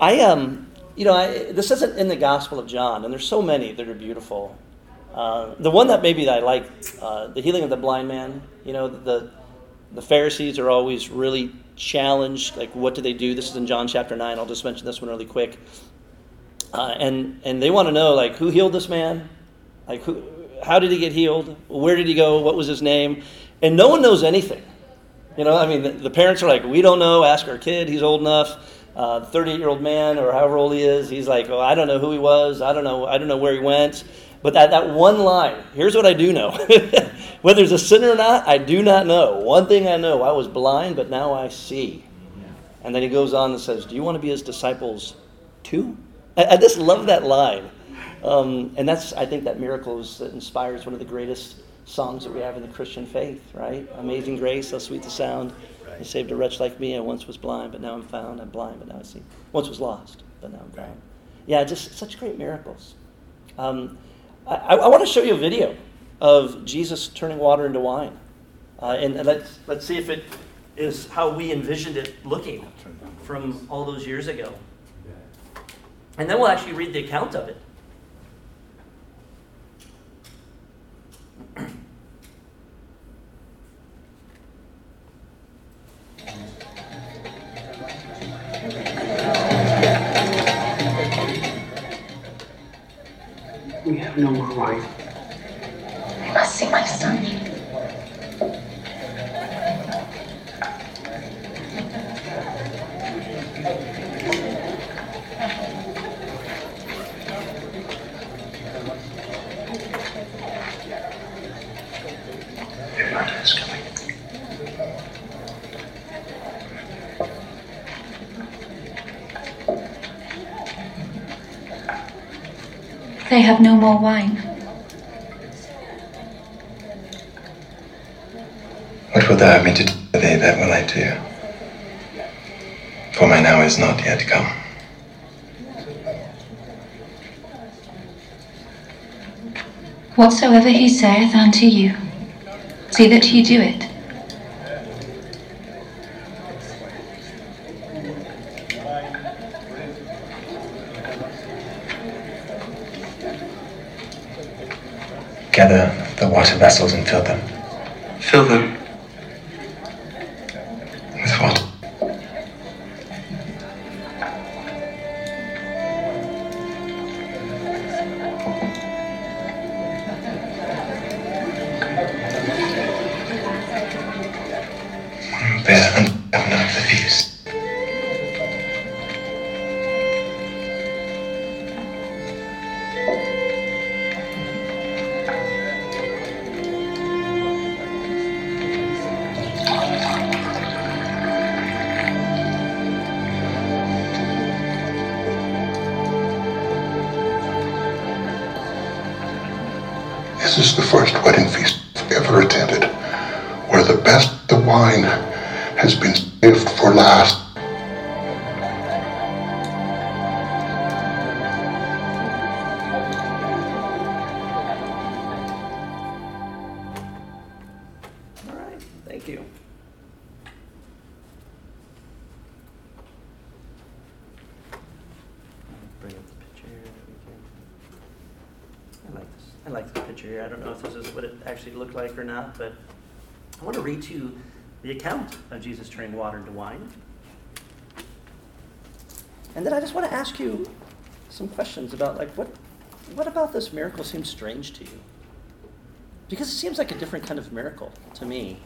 I um, you know, I, this isn't in the Gospel of John, and there's so many that are beautiful. Uh, the one that maybe that I like, uh, the healing of the blind man. You know, the the Pharisees are always really challenged. Like, what do they do? This is in John chapter nine. I'll just mention this one really quick. Uh, and and they want to know like who healed this man, like who, how did he get healed? Where did he go? What was his name? And no one knows anything. You know, I mean, the, the parents are like, we don't know. Ask our kid. He's old enough. Uh, 38 year old man or however old he is, he's like, oh, I don't know who he was. I don't know. I don't know where he went. But that, that one line, here's what I do know. Whether he's a sinner or not, I do not know. One thing I know, I was blind, but now I see. And then he goes on and says, Do you want to be his disciples too? I, I just love that line. Um, and that's, I think, that miracle is, that inspires one of the greatest songs that we have in the Christian faith, right? Amazing grace, how sweet the sound. He saved a wretch like me. I once was blind, but now I'm found. I'm blind, but now I see. Once was lost, but now I'm found. Yeah, just such great miracles. Um, I, I want to show you a video of Jesus turning water into wine. Uh, and, and let's, let's see if it is how we envisioned it looking from all those years ago. And then we'll actually read the account of it. More wine. What wilt thou have me to do with thee, that will I do. For mine hour is not yet come. Whatsoever he saith unto you, see that ye do it. Gather the water vessels and fill them. Fill them. Bring up the picture we can. I like this. I like this picture here. I don't know if this is what it actually looked like or not, but I want to read to you the account of Jesus turning water into wine. And then I just want to ask you some questions about like what what about this miracle seems strange to you? Because it seems like a different kind of miracle to me.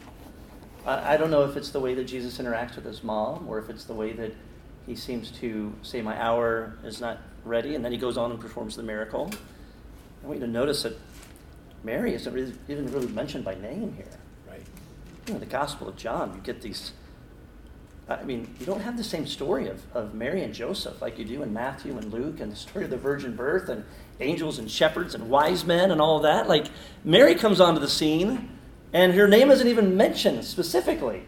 I, I don't know if it's the way that Jesus interacts with his mom or if it's the way that he seems to say, My hour is not ready, and then he goes on and performs the miracle. I want you to notice that Mary isn't really, even really mentioned by name here. Right. You know, the Gospel of John, you get these. I mean, you don't have the same story of, of Mary and Joseph like you do in Matthew and Luke and the story of the virgin birth and angels and shepherds and wise men and all of that. Like, Mary comes onto the scene and her name isn't even mentioned specifically.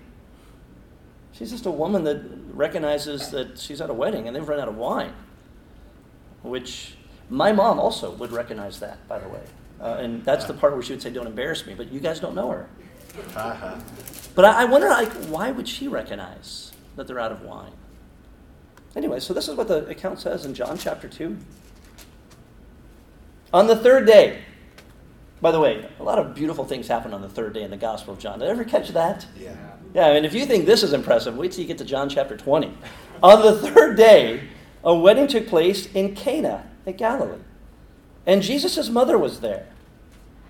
She's just a woman that recognizes that she's at a wedding and they've run out of wine, which my mom also would recognize that, by the way. Uh, and that's the part where she would say, Don't embarrass me, but you guys don't know her. Uh-huh. But I, I wonder, like, why would she recognize that they're out of wine? Anyway, so this is what the account says in John chapter 2. On the third day, by the way, a lot of beautiful things happen on the third day in the Gospel of John. Did you ever catch that? Yeah. Yeah, and if you think this is impressive, wait till you get to John chapter 20. On the third day, a wedding took place in Cana at Galilee. And Jesus' mother was there.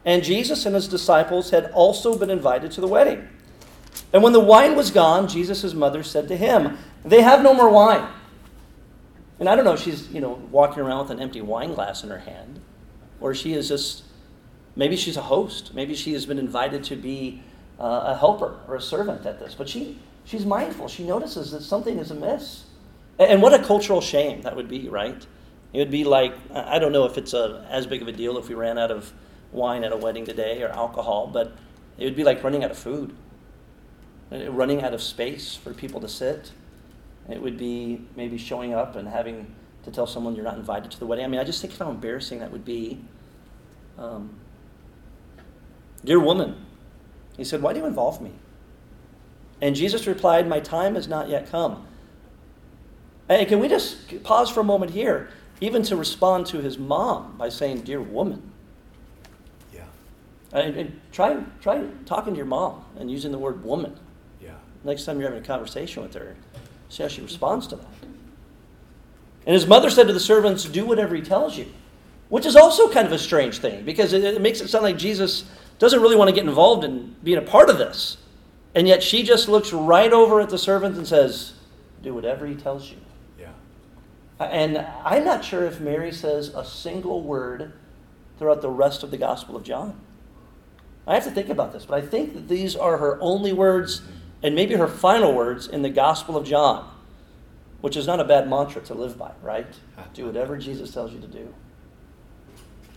And Jesus and his disciples had also been invited to the wedding. And when the wine was gone, Jesus' mother said to him, They have no more wine. And I don't know if she's, you know, walking around with an empty wine glass in her hand, or she is just, maybe she's a host. Maybe she has been invited to be uh, a helper or a servant at this. But she, she's mindful. She notices that something is amiss. And, and what a cultural shame that would be, right? It would be like, I don't know if it's a, as big of a deal if we ran out of wine at a wedding today or alcohol, but it would be like running out of food, uh, running out of space for people to sit. It would be maybe showing up and having to tell someone you're not invited to the wedding. I mean, I just think how embarrassing that would be. Um, Dear woman, he said, Why do you involve me? And Jesus replied, My time has not yet come. Hey, can we just pause for a moment here, even to respond to his mom by saying, Dear woman? Yeah. And, and try, try talking to your mom and using the word woman Yeah. next time you're having a conversation with her. See how she responds to that. And his mother said to the servants, Do whatever he tells you, which is also kind of a strange thing because it, it makes it sound like Jesus doesn't really want to get involved in being a part of this. And yet she just looks right over at the servants and says, Do whatever he tells you. Yeah. And I'm not sure if Mary says a single word throughout the rest of the Gospel of John. I have to think about this, but I think that these are her only words and maybe her final words in the Gospel of John, which is not a bad mantra to live by, right? Ah. Do whatever Jesus tells you to do.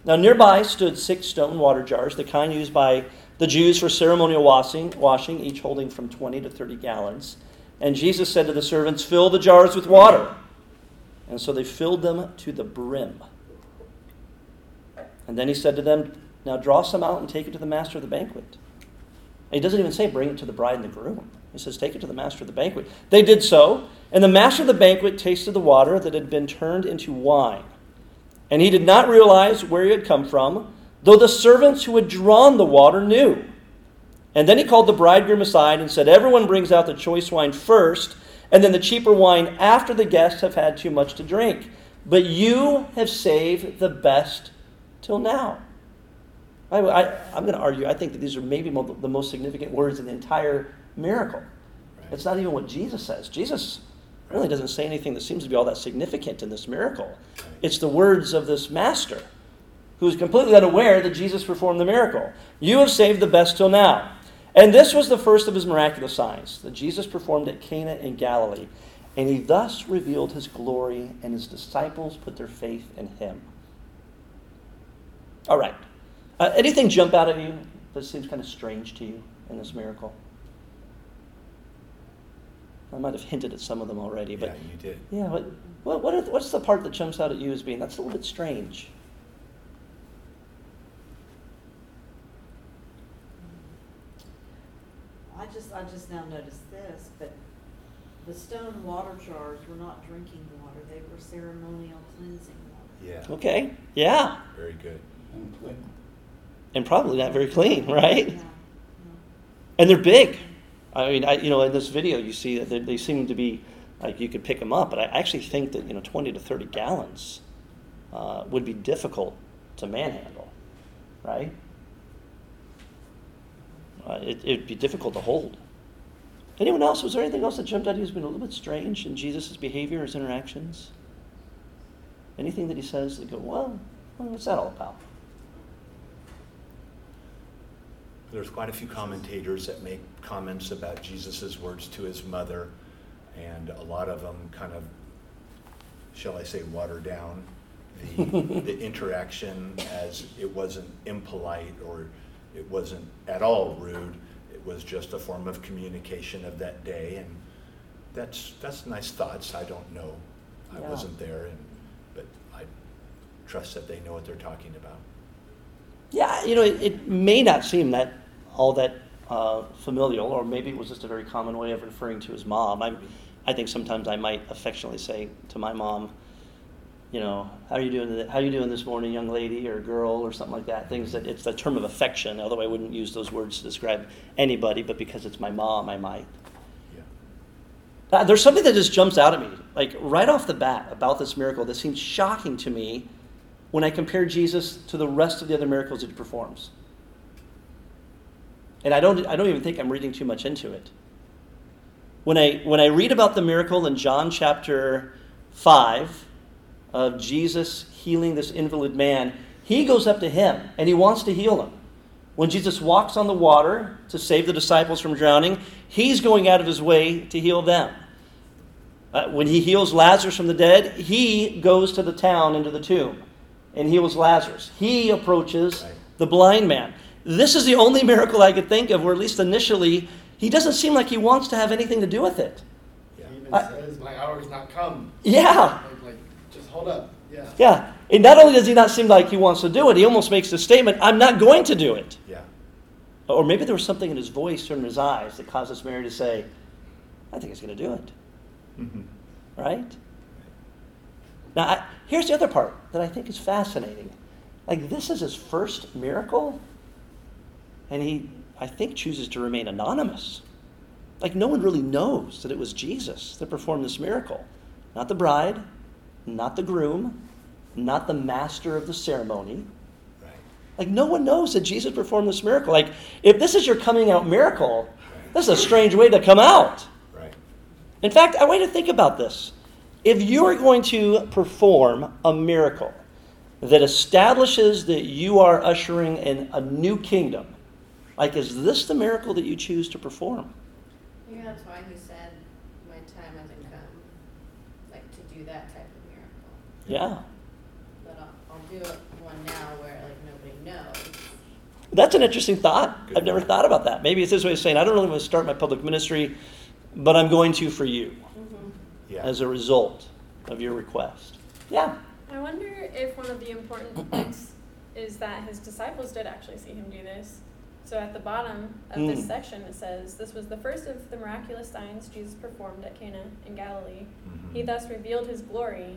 Now, nearby stood six stone water jars, the kind used by the Jews for ceremonial washing, washing, each holding from 20 to 30 gallons. And Jesus said to the servants, Fill the jars with water. And so they filled them to the brim. And then he said to them, Now draw some out and take it to the master of the banquet. And he doesn't even say, Bring it to the bride and the groom. He says, Take it to the master of the banquet. They did so, and the master of the banquet tasted the water that had been turned into wine. And he did not realize where he had come from, though the servants who had drawn the water knew. And then he called the bridegroom aside and said, Everyone brings out the choice wine first, and then the cheaper wine after the guests have had too much to drink. But you have saved the best till now. I, am going to argue, I think that these are maybe the most significant words in the entire miracle. Right. It's not even what Jesus says. Jesus really doesn't say anything that seems to be all that significant in this miracle. It's the words of this master who is completely unaware that Jesus performed the miracle. You have saved the best till now. And this was the first of his miraculous signs that Jesus performed at Cana in Galilee. And he thus revealed his glory, and his disciples put their faith in him. All right. Uh, anything jump out at you that seems kind of strange to you in this miracle? I might have hinted at some of them already, but yeah, you did. yeah, what, what, what are, what's the part that jumps out at you as being that's a little bit strange? I just, I just now noticed this, but the stone water jars were not drinking water, they were ceremonial cleansing water. Yeah. Okay, yeah, Very good. and probably not very clean, right? Yeah, yeah. And they're big. I mean, I, you know, in this video, you see that they, they seem to be like you could pick them up, but I actually think that you know, 20 to 30 gallons uh, would be difficult to manhandle, right? Uh, it, it'd be difficult to hold. Anyone else? Was there anything else that jumped out? Who's been a little bit strange in Jesus' behavior, his interactions? Anything that he says that go, well, what's that all about? There's quite a few commentators that make comments about Jesus' words to his mother, and a lot of them kind of, shall I say, water down the, the interaction as it wasn't impolite or it wasn't at all rude. It was just a form of communication of that day, and that's that's nice thoughts. I don't know, I Yeah. wasn't there, and but I trust that they know what they're talking about. Yeah, you know, it, it may not seem that all that uh, familial, or maybe it was just a very common way of referring to his mom. I'm, I think sometimes I might affectionately say to my mom, you know, how are you doing? th- How are you doing this morning, young lady or girl or something like that? Things that it's a term of affection, although I wouldn't use those words to describe anybody, but because it's my mom, I might. Yeah. Uh, there's something that just jumps out at me, like right off the bat, about this miracle that seems shocking to me when I compare Jesus to the rest of the other miracles that he performs. And I don't, I don't even think I'm reading too much into it. When I, when I read about the miracle in John chapter 5 of Jesus healing this invalid man, he goes up to him and he wants to heal him. When Jesus walks on the water to save the disciples from drowning, he's going out of his way to heal them. Uh, when he heals Lazarus from the dead, he goes to the town into the tomb and heals Lazarus. He approaches the blind man. This is the only miracle I could think of where, at least initially, he doesn't seem like he wants to have anything to do with it. Yeah. He even I- says, "My hour's not come." Yeah, Like, like, just hold up. Yeah. yeah. And not only does he not seem like he wants to do it, he almost makes the statement, I'm not going to do it. Yeah. Or maybe there was something in his voice or in his eyes that caused this Mary to say, I think he's going to do it. Mhm. Right? Now, I, here's the other part that I think is fascinating. Like, this is his first miracle, and he, I think, chooses to remain anonymous. Like, no one really knows that it was Jesus that performed this miracle. Not the bride, not the groom, not the master of the ceremony. Right. Like, no one knows that Jesus performed this miracle. Like, if this is your coming out miracle, this is a strange way to come out. Right. In fact, I want you to think about this. If you are going to perform a miracle that establishes that you are ushering in a new kingdom, like, is this the miracle that you choose to perform? Yeah, that's why he said, "My time hasn't come," like to do that type of miracle. Yeah. But I'll, I'll do it one now where like nobody knows. That's an interesting thought. Good I've never thought about that. Maybe it's this way of saying, I don't really want to start my public ministry, but I'm going to for you mm-hmm. Yeah. as a result of your request. Yeah. I wonder if one of the important things is that his disciples did actually see him do this. So at the bottom of this Mm. section, it says, This was the first of the miraculous signs Jesus performed at Cana in Galilee. Mhm. He thus revealed his glory,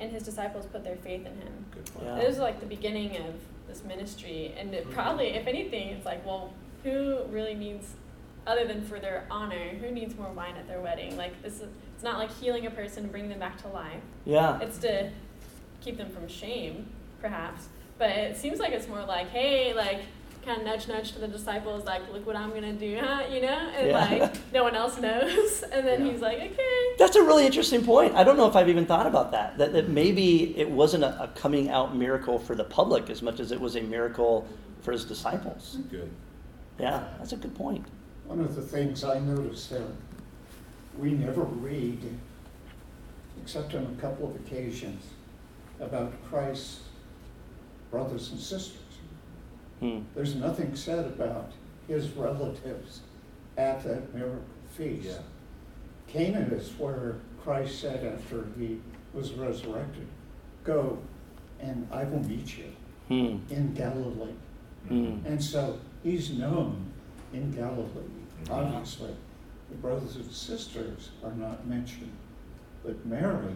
and his disciples put their faith in him. Good point. Yeah. This is like the beginning of this ministry, and it probably, if anything, it's like, well, who really needs, other than for their honor, who needs more wine at their wedding? Like this is, it's not like healing a person and bringing them back to life. Yeah. It's to keep them from shame, perhaps. But it seems like it's more like, hey, like kind of nudge nudge to the disciples, like, look what I'm gonna do, huh? You know, and Yeah. like no one else knows, and then Yeah. he's like, okay. That's a really interesting point. I don't know if I've even thought about that. That, that maybe it wasn't a, a coming out miracle for the public as much as it was a miracle for his disciples. Good. Yeah, that's a good point. One of the things I noticed there, we never read, except on a couple of occasions, about Christ's brothers and sisters. Hmm. There's nothing said about his relatives at that miracle feast. Yeah. Canaan is where Christ said after he was resurrected, Go and I will meet you Hmm. in Galilee. Hmm. And so he's known in Galilee, Mhm. obviously. The brothers and sisters are not mentioned. But Mary,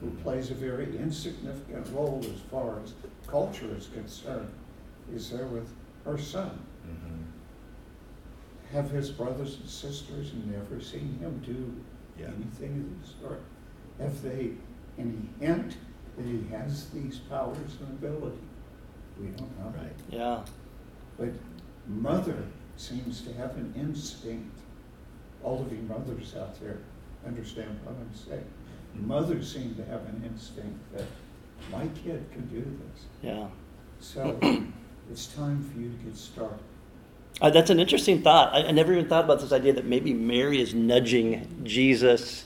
who Mhm. plays a very insignificant role as far as culture is concerned, is there with her son. Mhm. Have his brothers and sisters never seen him do Yeah. anything of this sort? Have they any hint that he has these powers and ability? We don't know. Right. Yeah. But mother seems to have an instinct. All of you mothers out there understand what I'm saying. Mothers seem to have an instinct that my kid can do this. Yeah. So it's time for you to get started. Uh, that's an interesting thought. I, I never even thought about this idea that maybe Mary is nudging Jesus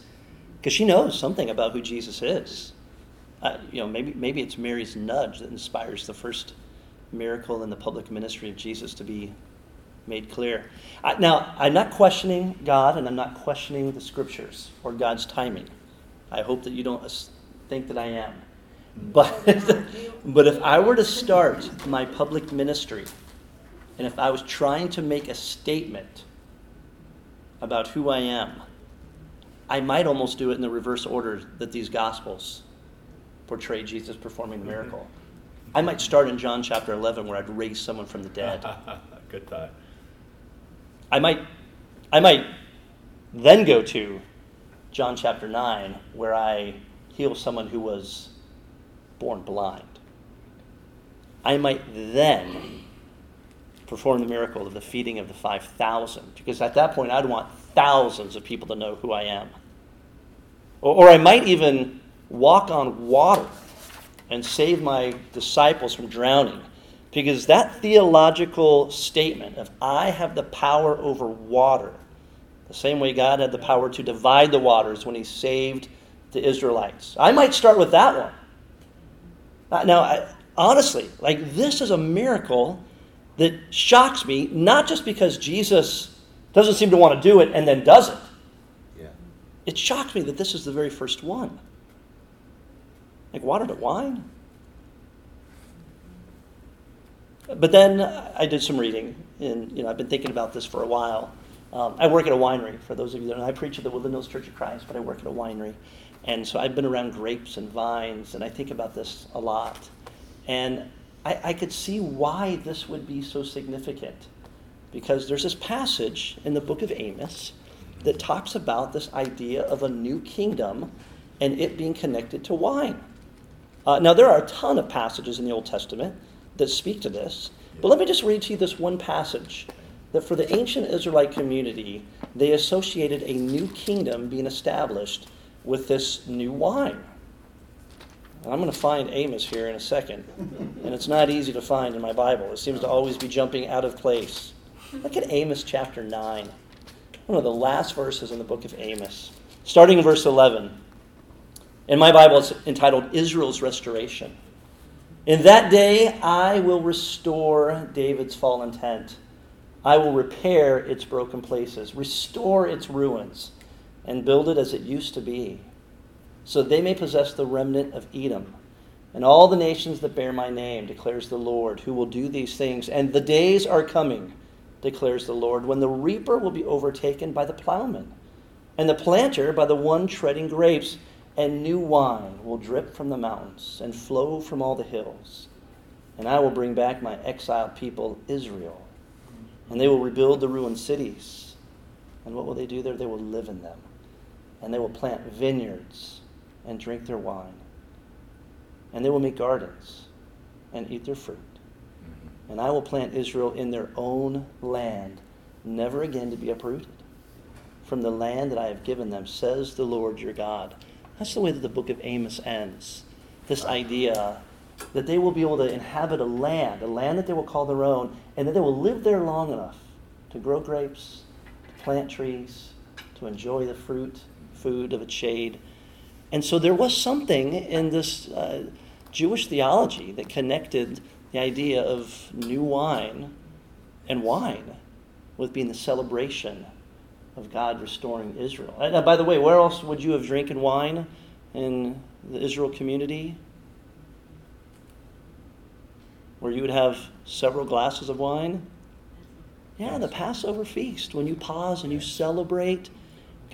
because she knows something about who Jesus is. Uh, you know, maybe maybe it's Mary's nudge that inspires the first miracle in the public ministry of Jesus to be made clear. I, now, I'm not questioning God, and I'm not questioning the Scriptures or God's timing. I hope that you don't think that I am. But but if I were to start my public ministry and if I was trying to make a statement about who I am, I might almost do it in the reverse order that these Gospels portray Jesus performing the mm-hmm. miracle. I might start in John chapter 11 where I'd raise someone from the dead. Good thought. I might, I might then go to John chapter 9 where I heal someone who was born blind. I might then perform the miracle of the feeding of the 5,000 because at that point I'd want thousands of people to know who I am. Or, or I might even walk on water and save my disciples from drowning. Because that theological statement of I have the power over water, the same way God had the power to divide the waters when he saved the Israelites. I might start with that one. Uh, now, I, honestly, like this is a miracle that shocks me, not just because Jesus doesn't seem to want to do it and then does it. Yeah. It shocks me that this is the very first one. Like water to wine? But then I did some reading, and you know I've been thinking about this for a while. Um, I work at a winery. For those of you that know, I preach at the Woodland Hills Church of Christ, but I work at a winery, and so I've been around grapes and vines, and I think about this a lot. And I, I could see why this would be so significant, because there's this passage in the book of Amos that talks about this idea of a new kingdom and it being connected to wine. Uh, now, there are a ton of passages in the Old Testament that speak to this, but let me just read to you this one passage that for the ancient Israelite community, they associated a new kingdom being established with this new wine. And I'm going to find Amos here in a second, and it's not easy to find in my Bible. It seems to always be jumping out of place. Look at Amos chapter 9, one of the last verses in the book of Amos, starting in verse 11. In my Bible, it's entitled Israel's Restoration. In that day, I will restore David's fallen tent. I will repair its broken places, restore its ruins, and build it as it used to be, so they may possess the remnant of Edom. And all the nations that bear my name, declares the Lord, who will do these things. And the days are coming, declares the Lord, when the reaper will be overtaken by the plowman, and the planter by the one treading grapes and new wine will drip from the mountains and flow from all the hills. And I will bring back my exiled people, Israel, and they will rebuild the ruined cities. And what will they do there? They will live in them. And they will plant vineyards and drink their wine. And they will make gardens and eat their fruit. Mm-hmm. And I will plant Israel in their own land, never again to be uprooted. From the land that I have given them, says the Lord your God. That's the way that the book of Amos ends. This idea that they will be able to inhabit a land, a land that they will call their own, and that they will live there long enough to grow grapes, to plant trees, to enjoy the fruit, food of its shade. And so there was something in this uh, Jewish theology that connected the idea of new wine and wine with being the celebration of God restoring Israel. And, uh, by the way, where else would you have drinking wine in the Israel community? Where you would have several glasses of wine? Yeah, the Passover feast, when you pause and you celebrate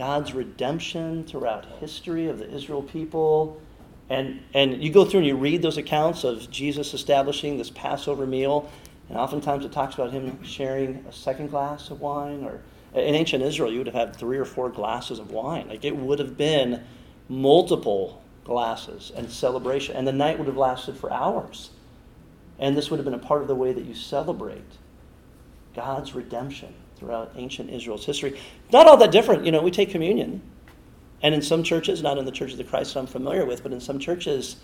God's redemption throughout history of the Israel people. And, and you go through and you read those accounts of Jesus establishing this Passover meal, and oftentimes it talks about him sharing a second glass of wine or in ancient Israel, you would have had three or four glasses of wine. Like it would have been multiple glasses and celebration, and the night would have lasted for hours. And this would have been a part of the way that you celebrate God's redemption throughout ancient Israel's history. Not all that different. You know, we take communion, and in some churches, not in the Church of the Christ I'm familiar with, but in some churches,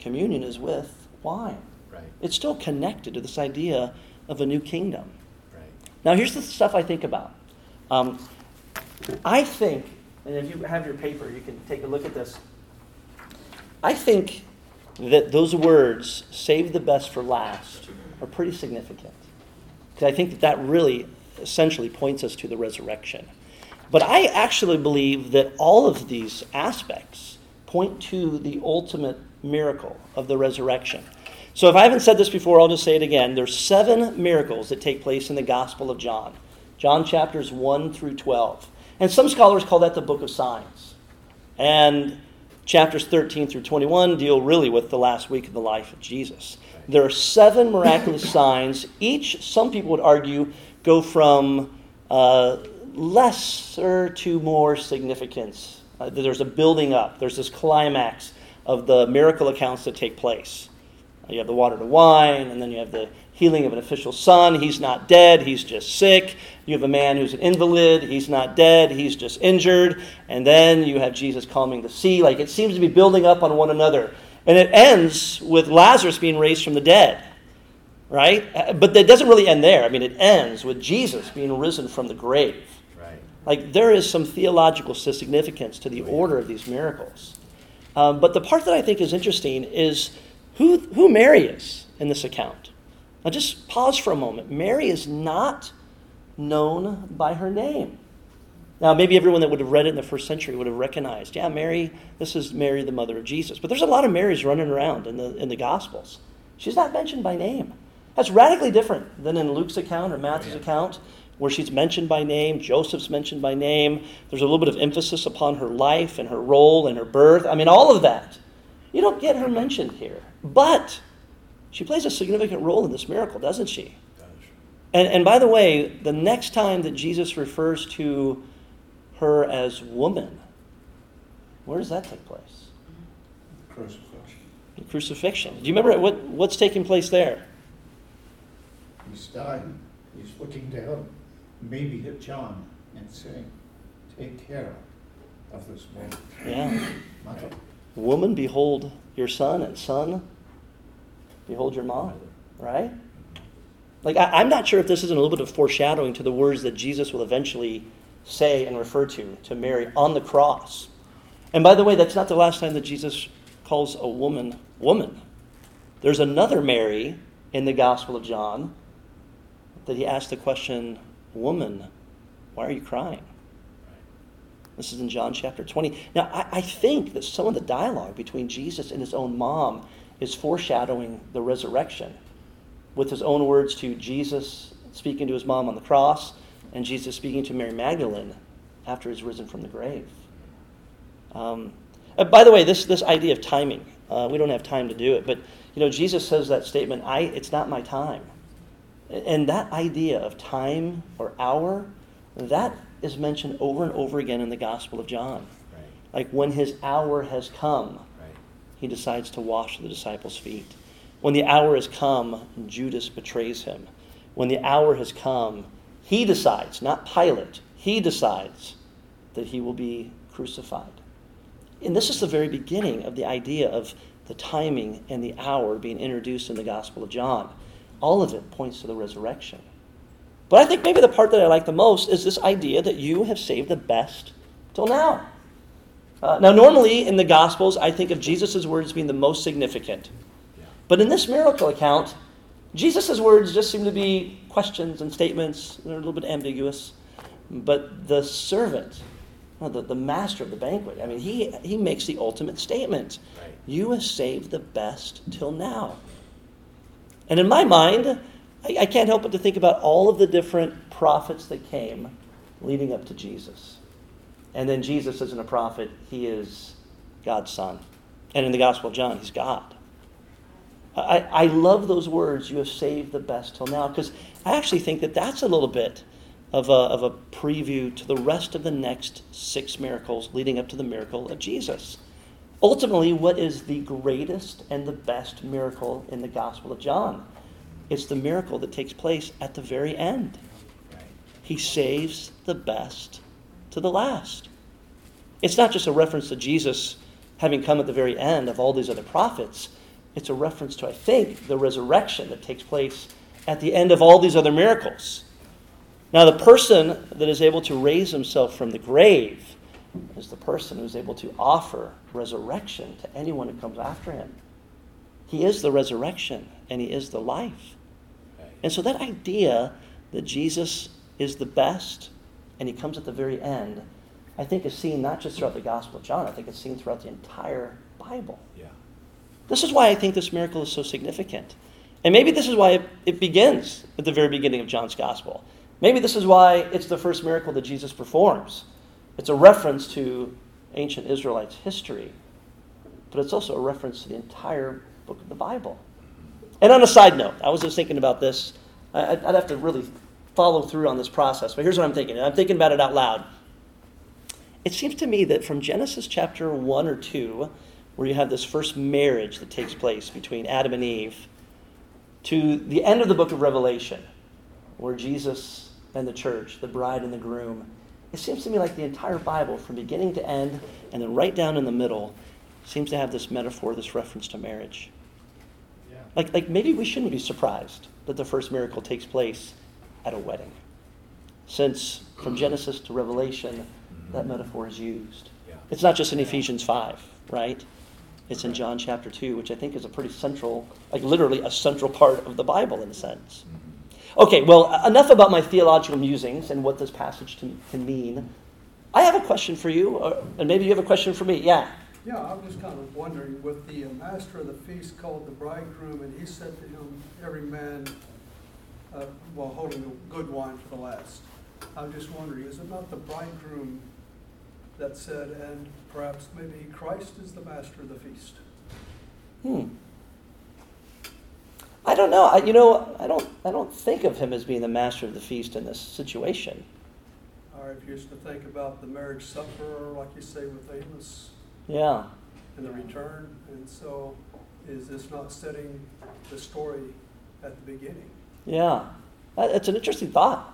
communion is with wine. Right. It's still connected to this idea of a new kingdom. Right. Now, here's the stuff I think about. Um, I think, and if you have your paper, you can take a look at this. I think that those words, save the best for last, are pretty significant. Because I think that that really essentially points us to the resurrection. But I actually believe that all of these aspects point to the ultimate miracle of the resurrection. So if I haven't said this before, I'll just say it again. There's seven miracles that take place in the Gospel of John. John chapters 1 through 12. And some scholars call that the book of signs. And chapters 13 through 21 deal really with the last week of the life of Jesus. There are seven miraculous signs. Each, some people would argue, go from uh, lesser to more significance. Uh, there's a building up, there's this climax of the miracle accounts that take place. You have the water to wine, and then you have the healing of an official son. He's not dead, he's just sick. You have a man who's an invalid. He's not dead, he's just injured. And then you have Jesus calming the sea. Like it seems to be building up on one another. And it ends with Lazarus being raised from the dead, right? But it doesn't really end there. I mean, it ends with Jesus being risen from the grave. Right. Like there is some theological significance to the order of these miracles. Um, but the part that I think is interesting is who, who Mary is in this account. Now, just pause for a moment. Mary is not known by her name. Now, maybe everyone that would have read it in the first century would have recognized, yeah, Mary, this is Mary, the mother of Jesus. But there's a lot of Marys running around in the, in the Gospels. She's not mentioned by name. That's radically different than in Luke's account or Matthew's oh, account, where she's mentioned by name. Joseph's mentioned by name. There's a little bit of emphasis upon her life and her role and her birth. I mean, all of that. You don't get her mentioned here. But she plays a significant role in this miracle, doesn't she? And, and by the way, the next time that Jesus refers to her as woman, where does that take place? Crucifixion. Crucifixion. Do you remember what, what's taking place there? He's dying. He's looking down, maybe at John, and saying, Take care of this man. Yeah. Mother. Woman, behold your son, and son, behold your mom. Right? Like, I, I'm not sure if this isn't a little bit of foreshadowing to the words that Jesus will eventually say and refer to to Mary on the cross. And by the way, that's not the last time that Jesus calls a woman woman. There's another Mary in the Gospel of John that he asked the question, Woman, why are you crying? This is in John chapter 20. Now, I, I, think that some of the dialogue between Jesus and his own mom is foreshadowing the resurrection with his own words to Jesus speaking to his mom on the cross and Jesus speaking to Mary Magdalene after he's risen from the grave. Um, by the way, this, this idea of timing, uh, we don't have time to do it, but you know, Jesus says that statement, I, it's not my time. And that idea of time or hour, that is mentioned over and over again in the Gospel of John. Right. Like when his hour has come, Right. he decides to wash the disciples' feet. When the hour has come, Judas betrays him. When the hour has come, he decides, not Pilate, he decides that he will be crucified. And this is the very beginning of the idea of the timing and the hour being introduced in the Gospel of John. All of it points to the resurrection. But I think maybe the part that I like the most is this idea that you have saved the best till now. Uh, now, normally in the Gospels, I think of Jesus' words being the most significant. But in this miracle account, Jesus' words just seem to be questions and statements. They're a little bit ambiguous. But the servant, the, the master of the banquet, I mean, he, he makes the ultimate statement Right. You have saved the best till now. And in my mind, I, I can't help but to think about all of the different prophets that came leading up to Jesus. And then Jesus isn't a prophet, he is God's son. And in the Gospel of John, he's God. I, I love those words, you have saved the best till now, because I actually think that that's a little bit of a, of a preview to the rest of the next six miracles leading up to the miracle of Jesus. Ultimately, what is the greatest and the best miracle in the Gospel of John? It's the miracle that takes place at the very end. He saves the best to the last. It's not just a reference to Jesus having come at the very end of all these other prophets. It's a reference to, I think, the resurrection that takes place at the end of all these other miracles. Now, the person that is able to raise himself from the grave is the person who's able to offer resurrection to anyone who comes after him. He is the resurrection and he is the life. And so that idea that Jesus is the best and he comes at the very end, I think is seen not just throughout the Gospel of John, I think it's seen throughout the entire Bible. Yeah. This is why I think this miracle is so significant. And maybe this is why it, it begins at the very beginning of John's Gospel. Maybe this is why it's the first miracle that Jesus performs. It's a reference to ancient Israelites' history, but it's also a reference to the entire book of the Bible. And on a side note, I was just thinking about this. I'd have to really follow through on this process, but here's what I'm thinking. I'm thinking about it out loud. It seems to me that from Genesis chapter 1 or 2, where you have this first marriage that takes place between Adam and Eve, to the end of the book of Revelation, where Jesus and the church, the bride and the groom, it seems to me like the entire Bible, from beginning to end, and then right down in the middle, seems to have this metaphor, this reference to marriage. Yeah. Like, like maybe we shouldn't be surprised that the first miracle takes place at a wedding. Since from Genesis to Revelation, that metaphor is used. Yeah. It's not just in Ephesians 5, right? It's in John chapter 2, which I think is a pretty central, like literally a central part of the Bible in a sense. Mm-hmm. Okay, well, enough about my theological musings and what this passage can, can mean. I have a question for you, or, and maybe you have a question for me. Yeah. Yeah, I'm just kind of wondering, with the uh, master of the feast called the bridegroom, and he said to him, every man, uh, while holding the good wine for the last. I'm just wondering, is it not the bridegroom that said, and perhaps maybe Christ is the master of the feast? Hmm. I don't know. I, you know, I don't. I don't think of him as being the master of the feast in this situation. Or if you used to think about the marriage supper, like you say with Amos, Yeah. and the return, and so is this not setting the story at the beginning? Yeah. That, it's an interesting thought.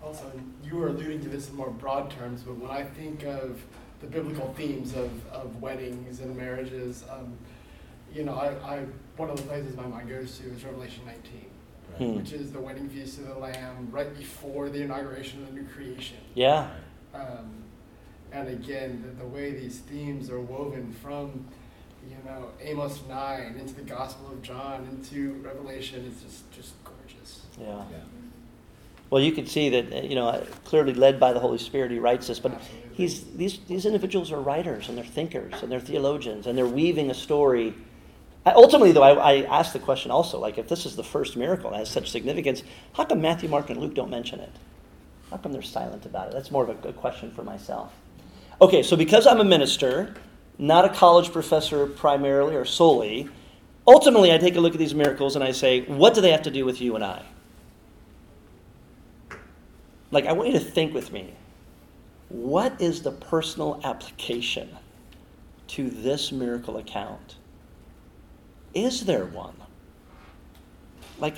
Also, you were alluding to this in more broad terms, but when I think of the biblical themes of, of weddings and marriages, um, you know, I, I one of the places my mind goes to is Revelation 19, Hmm. which is the wedding feast of the Lamb right before the inauguration of the new creation. Yeah. Um, and again, the, the way these themes are woven from, you know, Amos 9 into the Gospel of John into Revelation is just, just gorgeous. Yeah. Yeah. Well, you can see that you know clearly led by the Holy Spirit, he writes this. But Absolutely. he's these these individuals are writers and they're thinkers and they're theologians and they're weaving a story. Ultimately, though, I, I the question also: like, if this is the first miracle that has such significance, how come Matthew, Mark, and Luke don't mention it? How come they're silent about it? That's more of a, a question for myself. Okay, so because I'm a minister, not a college professor primarily or solely, ultimately I take a look at these miracles and I say, what do they have to do with you and I? Like, I want you to think with me. What is the personal application to this miracle account? Is there one? Like,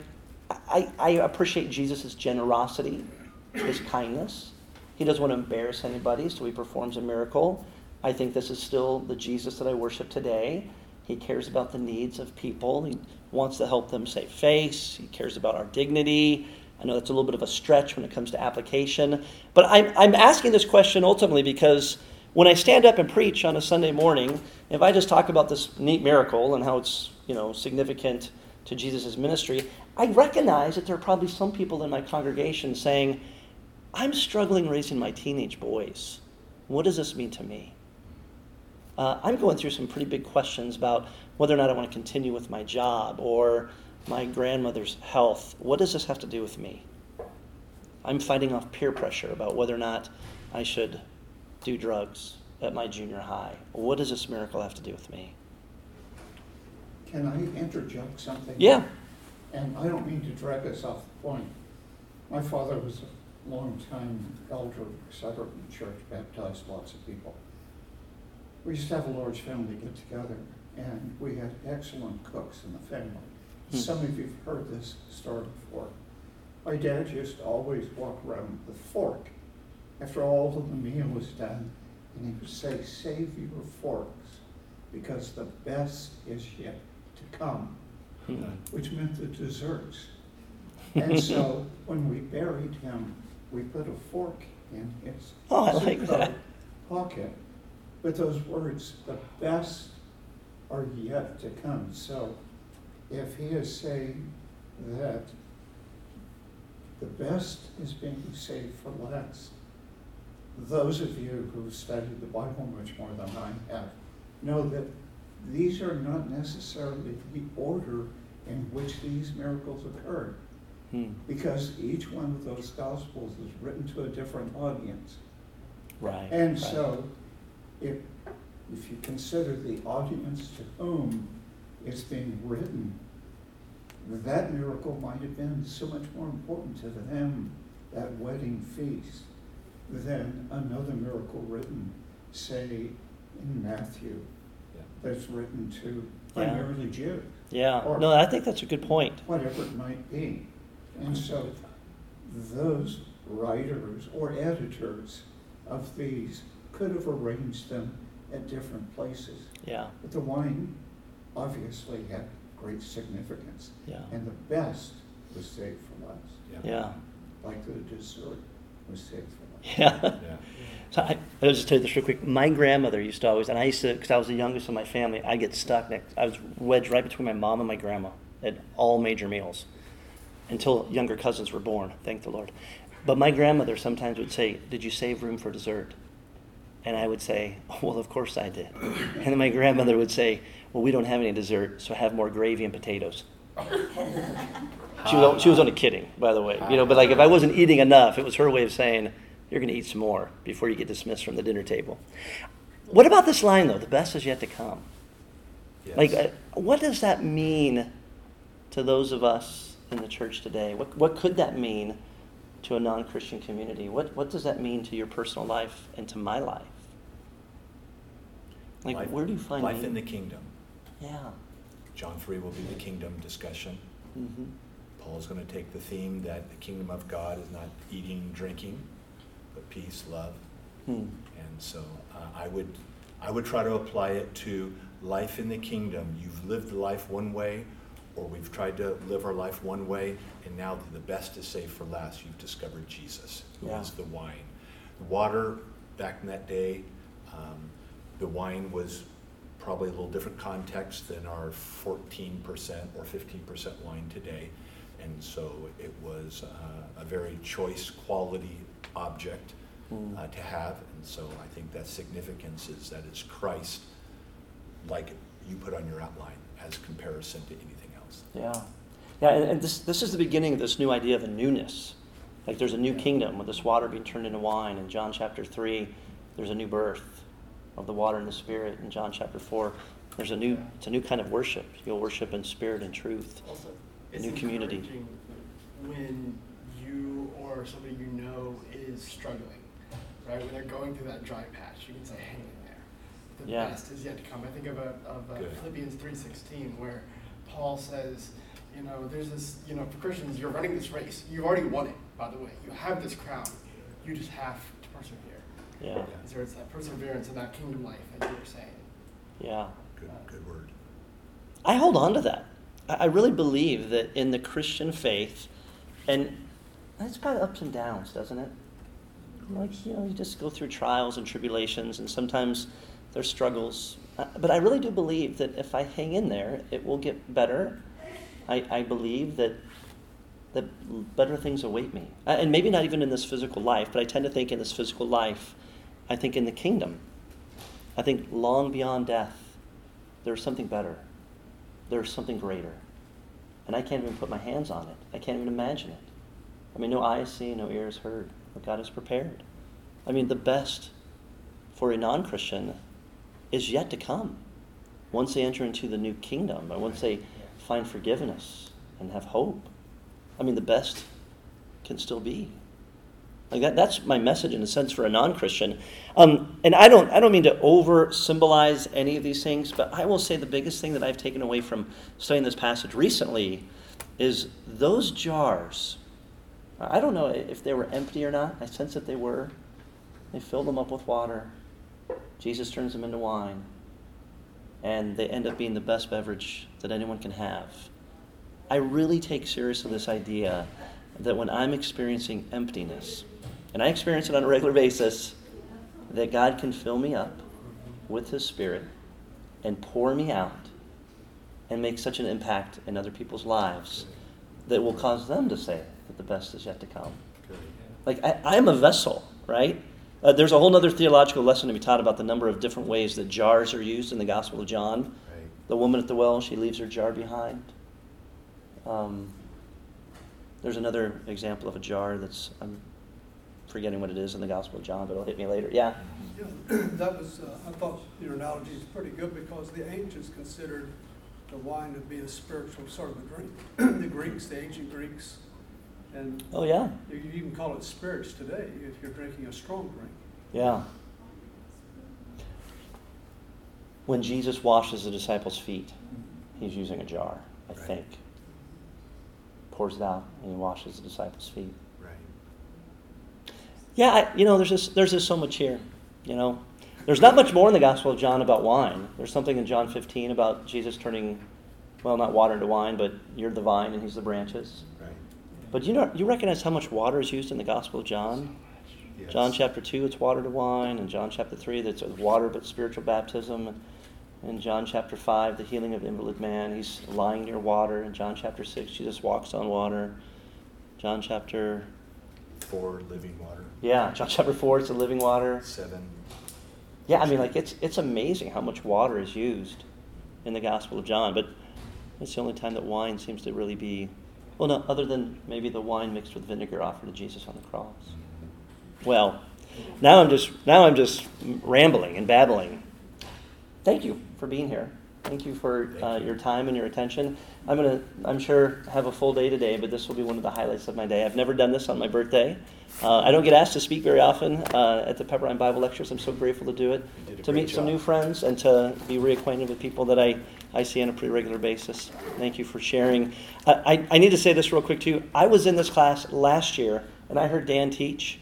I, I appreciate Jesus' generosity, his kindness. He doesn't want to embarrass anybody, so he performs a miracle. I think this is still the Jesus that I worship today. He cares about the needs of people. He wants to help them save face. He cares about our dignity. I know that's a little bit of a stretch when it comes to application. But I'm, I'm asking this question ultimately because when I stand up and preach on a Sunday morning, if I just talk about this neat miracle and how it's you know significant to Jesus' ministry, I recognize that there are probably some people in my congregation saying, I'm struggling raising my teenage boys. What does this mean to me? Uh, I'm going through some pretty big questions about whether or not I want to continue with my job or my grandmother's health. What does this have to do with me? I'm fighting off peer pressure about whether or not I should do drugs at my junior high. What does this miracle have to do with me? Can I interject something? Yeah. And I don't mean to drag us off the point. My father was a long-time elder, of Southern Church, baptized lots of people. We used to have a large family get together, and we had excellent cooks in the family. Hmm. Some of you've heard this story before. My dad used to always walk around with a fork after all of the meal was done, and he would say, Save your forks, because the best is yet to come Hmm. which meant the desserts. And so when we buried him, we put a fork in his Oh, I like that. pocket with those words, the best are yet to come. So if he is saying that the best is being saved for last, those of you who've studied the Bible much more than I have know that these are not necessarily the order in which these miracles occurred. Hmm. Because each one of those gospels is written to a different audience. Right. And right. so, if, if you consider the audience to whom it's being written, that miracle might have been so much more important to them, that wedding feast, than another miracle written, say, in Matthew. That's written to Yeah. primarily Jews, Yeah. or- No, I think that's a good point. whatever it might be. And so, those writers or editors of these could have arranged them at different places. Yeah. But the wine obviously had great significance. Yeah. And the best was saved for last. Yeah. Like the dessert was saved for last. Yeah. Yeah. So I, I'll just tell you this real quick. My grandmother used to always, and I used to, because I was the youngest of my family, I get stuck next. I was wedged right between my mom and my grandma at all major meals until younger cousins were born. Thank the Lord. But my grandmother sometimes would say, "Did you save room for dessert?" And I would say, oh, "Well, of course I did." And then my grandmother would say, "Well, we don't have any dessert, so have more gravy and potatoes." She was, she was only kidding, by the way. You know, but like if I wasn't eating enough, it was her way of saying you're going to eat some more before you get dismissed from the dinner table. What about this line though? The best is yet to come. Yes. Like, uh, what does that mean to those of us in the church today? What what could that mean to a non-Christian community? What what does that mean to your personal life and to my life? Like, Life- where do you find Life in the kingdom. Yeah. John 3 will be the kingdom discussion. hmm Paul's going to take the theme that the kingdom of God is not eating, drinking, but peace, love. Hmm. And so uh, I would, I would try to apply it to life in the kingdom. You've lived life one way, or we've tried to live our life one way, and now the best is saved for last. You've discovered Jesus, who is Yeah. the wine. The water, back in that day, um, the wine was probably a little different context than our 14% or 15% wine today. And so it was uh, a very choice quality object Mm. uh, to have. And so I think that significance is that it's Christ, like you put on your outline, as comparison to anything else. Yeah. Yeah, and, and this, this is the beginning of this new idea of a newness. Like there's a new kingdom with this water being turned into wine. In John chapter 3, there's a new birth of the water and the spirit. In John chapter 4, there's a new, it's a new kind of worship. You'll worship in spirit and truth. Also, A it's new community. when you or somebody you know is struggling, right? When they're going through that dry patch, you can say, "Hang in there. The Yeah. best is yet to come." I think of a, of uh Good. Philippians three sixteen, where Paul says, "You know, there's this. You know, for Christians, you're running this race. You've already won it. By the way, you have this crown. You just have to persevere." Yeah. And so it's that perseverance in that kingdom life, as you were saying. Yeah. Good, good word. I hold on to that. I I really believe that in the Christian faith, and it's got ups and downs, doesn't it? Like, you know, you just go through trials and tribulations, and sometimes there's struggles. Uh, But I really do believe that if I hang in there, it will get better. I, I believe that, that better things await me. Uh, And maybe not even in this physical life, but I tend to think in this physical life, I think in the kingdom. I think long beyond death, there's something better. There's something greater. And I can't even put my hands on it. I can't even imagine it. I mean, no eye has seen, no ear has heard what God has prepared. I mean, the best for a non Christian is yet to come. Once they enter into the new kingdom, and once they find forgiveness and have hope, I mean, the best can still be. Like that, that's my message in a sense for a non-Christian. Um, and I don't, I don't mean to over symbolize any of these things, but I will say the biggest thing that I've taken away from studying this passage recently is those jars. I don't know if they were empty or not. I sense that they were. They filled them up with water. Jesus turns them into wine. And they end up being the best beverage that anyone can have. I really take seriously this idea that when I'm experiencing emptiness, and I experience it on a regular basis, that God can fill me up with His Spirit and pour me out and make such an impact in other people's lives that will cause them to say that the best is yet to come. Like, I, I'm a vessel, right? Uh, there's a whole other theological lesson to be taught about the number of different ways that jars are used in the Gospel of John. Right. The woman at the well, she leaves her jar behind. Um, there's another example of a jar that's, I'm forgetting what it is in the Gospel of John, but it'll hit me later. Yeah? Yeah, That was, uh, I thought your analogy is pretty good because the ancients considered the wine to be a spiritual sort of a drink. The Greeks, the ancient Greeks, and Oh, yeah? you you even call it spirits today if you're drinking a strong drink. Yeah. When Jesus washes the disciples' feet, he's using a jar, I Right. think. Pours it out and he washes the disciples' feet. Right. Yeah, I, you know, there's just there's just so much here. You know, there's not much more in the Gospel of John about wine. There's something in John 15 about Jesus turning, well, not water into wine, but you're the vine and he's the branches. Right. But you know, you recognize how much water is used in the Gospel of John. Yes. John chapter 2, it's water to wine. And John chapter 3, that's water but spiritual baptism. And, in John chapter 5, the healing of the invalid man, he's lying near water. In John chapter 6, Jesus walks on water. John chapter, 4, living water. yeah, John chapter 4, it's the living water. Seven. Yeah, I mean, like, it's, it's amazing how much water is used in the Gospel of John. But it's the only time that wine seems to really be, well, no, other than maybe the wine mixed with vinegar offered to Jesus on the cross. Well, now I'm just now I'm just rambling and babbling. Thank you for being here. Thank you for uh, your time and your attention. I'm gonna I'm sure have a full day today, but this will be one of the highlights of my day. I've never done this on my birthday. Uh, I don't get asked to speak very often uh, at the Pepperdine Bible lectures. I'm so grateful to do it, You did a to meet some new friends, and to be reacquainted with people that I, I see on a pretty regular basis. Thank you for sharing. I, I, I need to say this real quick too. I was in this class last year, and I heard Dan teach,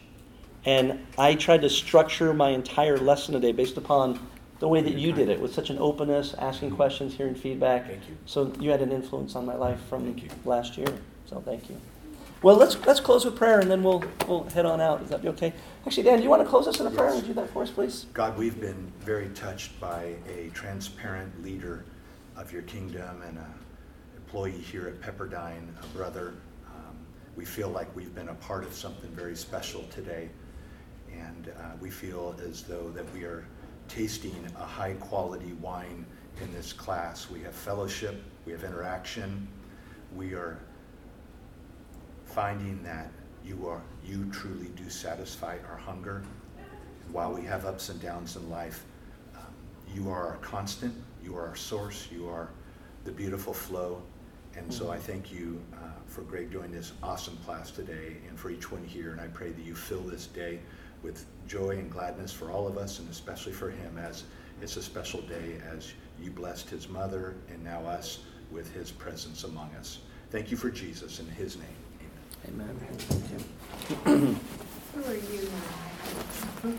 and I tried to structure my entire lesson today based upon the way that you did it, with such an openness, asking mm-hmm. questions, hearing feedback. Thank you. So you had an influence on my life from last year. So thank you. Well, let's let's close with prayer, and then we'll we'll head on out. Is that be okay? Actually, Dan, do you want to close us in a prayer? Would you do that for us, please? God, we've been very touched by a transparent leader of your kingdom and an employee here at Pepperdine, a brother. Um, we feel like we've been a part of something very special today. And uh, we feel as though that we are tasting a high quality wine in this class. We have fellowship, we have interaction, we are finding that you are you truly do satisfy our hunger. While we have ups and downs in life, um, you are our constant, you are our source, you are the beautiful flow. And so I thank you uh, for Greg doing this awesome class today and for each one here. And I pray that you fill this day with joy and gladness for all of us and especially for him as it's a special day as you blessed his mother and now us with his presence among us. Thank you for Jesus in his name. Amen. Amen. Thank you. Who are you?